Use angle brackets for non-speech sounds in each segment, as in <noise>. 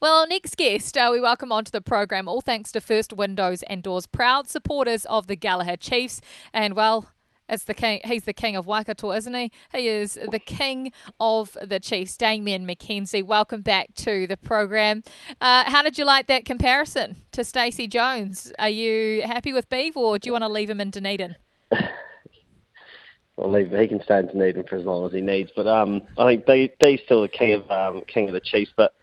Well, next guest, uh, we welcome onto the program, all thanks to First Windows and Doors, proud supporters of the Gallagher Chiefs. And well, it's the king. He's the king of Waikato, isn't he? He is the king of the Chiefs. Damian McKenzie, welcome back to the program. Uh, how did you like that comparison to Stacey Jones? Are you happy with Beav, or do you want to leave him in Dunedin? well, leave, he can stay in Dunedin for as long as he needs. But um, I think Beav's still the king of um, king of the Chiefs, but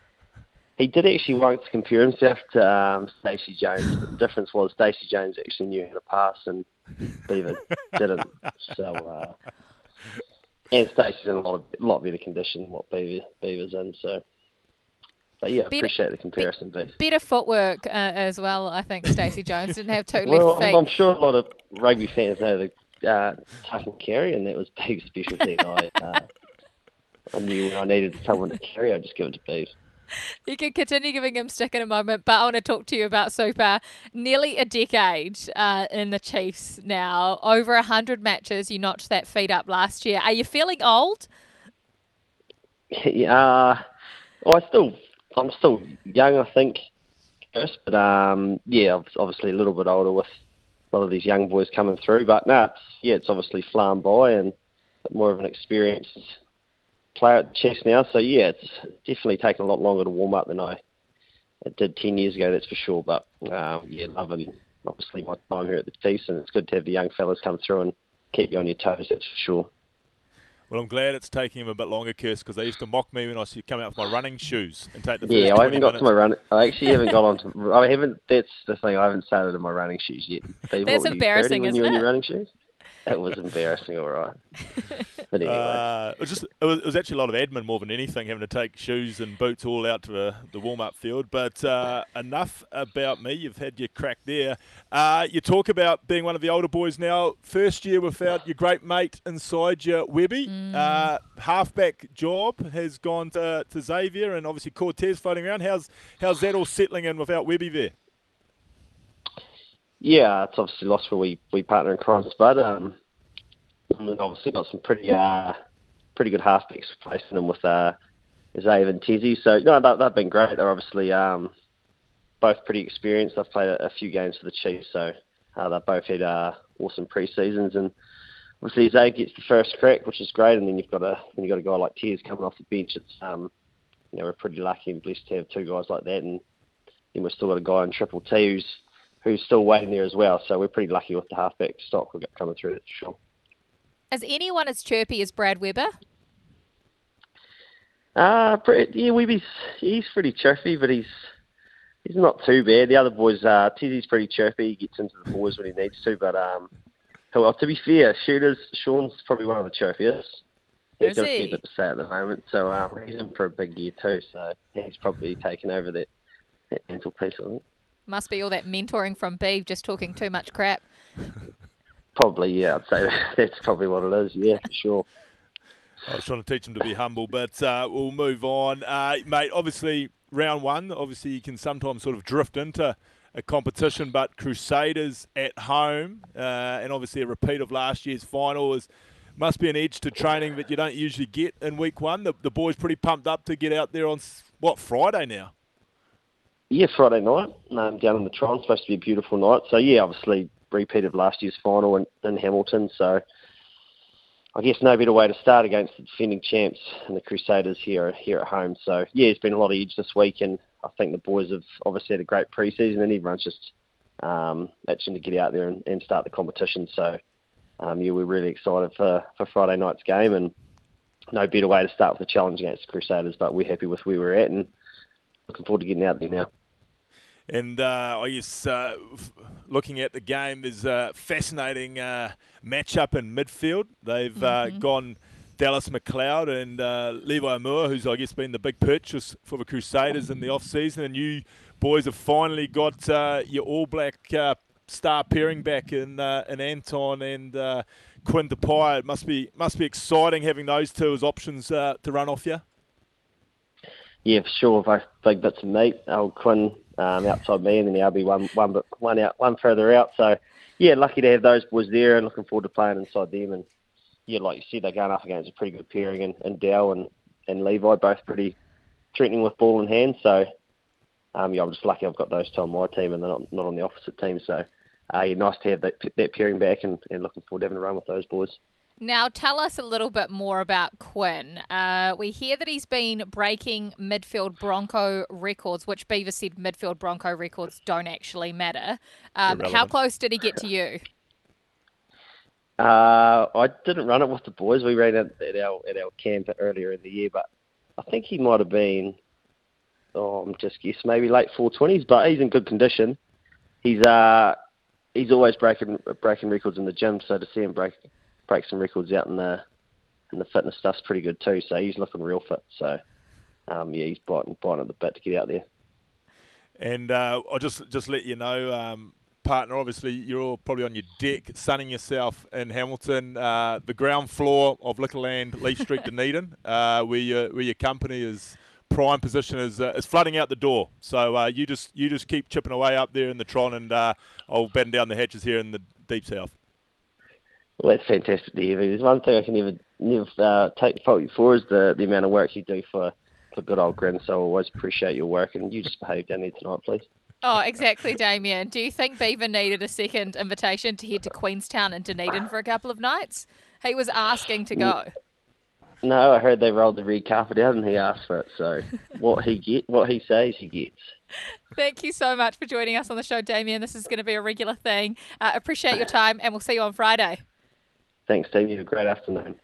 he did actually want to compare himself to um, Stacey Jones. But the difference was Stacey Jones actually knew how to pass, and Beaver didn't. So, uh, and Stacey's in a lot of lot better condition than what Beaver Beaver's in. So, but yeah, better, appreciate the comparison, Beaver. Better footwork uh, as well. I think Stacey Jones didn't have two well, left feet. I'm sure a lot of rugby fans know the uh, tuck and carry, and that was Beaver's specialty. I, uh, I knew when I needed someone to carry, I just give it to Beaver you can continue giving him stick in a moment, but I want to talk to you about Super. Nearly a decade uh, in the Chiefs now, over a hundred matches. You notched that feed up last year. Are you feeling old? Yeah, well, I still, I'm still young, I think, first, but um, yeah, obviously a little bit older with a lot of these young boys coming through. But no, it's, yeah, it's obviously flown by and more of an experience player at chess now. So yeah, it's definitely taken a lot longer to warm up than I it did ten years ago. That's for sure. But um, yeah, loving obviously my time here at the Chiefs, and it's good to have the young fellas come through and keep you on your toes. That's for sure. Well, I'm glad it's taking him a bit longer, Kirst, because they used to mock me when I used to come out with my running shoes and take the yeah. I haven't got minutes. to my run. I actually haven't got on to. I haven't. That's the thing. I haven't started in my running shoes yet. that's embarrassing, isn't you it? When you running shoes? That was embarrassing, all right. <laughs> But anyway. Uh, it was just it was, it was, actually a lot of admin more than anything, having to take shoes and boots all out to the, the warm up field. But uh, enough about me. You've had your crack there. Uh, you talk about being one of the older boys now. First year without your great mate inside you, Webby. Mm. Uh, halfback job has gone to, to Xavier, and obviously Cortez floating around. How's how's that all settling in without Webby there? Yeah, it's obviously lost for we, we partner in crime, but um, and obviously got some pretty uh, pretty good halfbacks replacing them with uh, Zave and Tizzy. So no, they, they've been great. They're obviously um, both pretty experienced. They've played a, a few games for the Chiefs, so uh, they've both had uh, awesome pre-seasons. And obviously Zave gets the first crack, which is great. And then you've got a you've got a guy like Tiz coming off the bench. It's um, you know we're pretty lucky and blessed to have two guys like that. And then we've still got a guy in Triple T who's who's still waiting there as well. So we're pretty lucky with the halfback stock we've got coming through, sure. Is anyone as chirpy as Brad Weber? Uh, yeah, Webby's he's pretty chirpy, but he's he's not too bad. The other boys, uh, Tizzy's pretty chirpy. He gets into the boys when he needs to, but um, well, to be fair, shooters, Sean's probably one of the chirpiest. He's got a bit to say at the moment, so um, he's in for a big year too. So he's probably taken over that, that mental piece, I think. Must be all that mentoring from Beav, just talking too much crap. <laughs> Probably, yeah. I'd say <laughs> that's probably what it is. Yeah, for sure. I was trying to teach him to be humble, but uh, we'll move on, uh, mate. Obviously, round one. Obviously, you can sometimes sort of drift into a competition, but Crusaders at home, uh, and obviously a repeat of last year's final is must be an edge to training that you don't usually get in week one. The, the boys pretty pumped up to get out there on what Friday now. Yeah, Friday night um, down in the Tron. Supposed to be a beautiful night. So yeah, obviously repeat of last year's final in, in Hamilton. So I guess no better way to start against the defending champs and the Crusaders here here at home. So yeah, it's been a lot of edge this week, and I think the boys have obviously had a great preseason, and everyone's just um, itching to get out there and, and start the competition. So um, yeah, we're really excited for for Friday night's game, and no better way to start with a challenge against the Crusaders. But we're happy with where we're at, and looking forward to getting out there now. And uh, I guess uh, looking at the game, there's a fascinating uh, matchup in midfield. They've uh, mm-hmm. gone Dallas McLeod and uh, Levi Moore, who's I guess been the big purchase for the Crusaders in the off season. And you boys have finally got uh, your All Black star pairing back in in Anton and Quinn Tupaea. It must be must be exciting having those two as options to run off you. Yeah, for sure. Both big bits of meat. Old Quinn um, outside me, and then the RB one one but one out one further out. So yeah, lucky to have those boys there, and looking forward to playing inside them. And yeah, like you said, they're going up against a pretty good pairing, and, and Dow and and Levi both pretty threatening with ball in hand. So um, yeah, I'm just lucky I've got those two on my team and they're not, not on the opposite team. So uh, yeah, nice to have that, that pairing back and, and looking forward to having a run with those boys. Now, tell us a little bit more about Quinn. Uh, we hear that he's been breaking midfield Bronco records, which Beaver said midfield Bronco records don't actually matter. Um, how close did he get to you? Uh, I didn't run it with the boys. We ran it at our at our camp earlier in the year, but I think he might have been. Oh, I'm just guessing maybe late 420s, but he's in good condition. He's uh he's always breaking breaking records in the gym, so to see him break break some records out in the in the fitness stuff's pretty good too. So he's looking real fit. So um, yeah, he's biting biting at the bit to get out there. And uh, I'll just just let you know, um, partner. Obviously, you're all probably on your deck, sunning yourself in Hamilton, uh, the ground floor of Liquorland, Leaf Street, <laughs> Dunedin, uh, where your where your company is prime position is uh, is flooding out the door. So uh, you just you just keep chipping away up there in the Tron, and uh, I'll bend down the hatches here in the deep south. Well, that's fantastic to hear. There's one thing I can never never uh, take fault you for is the the amount of work you do for for good old Grin. So I always appreciate your work, and you just behave down there tonight, please. Oh, exactly, Damian. Do you think Beaver needed a second invitation to head to Queenstown and Dunedin for a couple of nights? He was asking to go. No, I heard they rolled the red carpet out and he asked for it. So <laughs> what he get, what he says, he gets. Thank you so much for joining us on the show, Damian. This is going to be a regular thing. Uh, appreciate your <laughs> time, and we'll see you on Friday. Thanks, Steve. You have a great afternoon.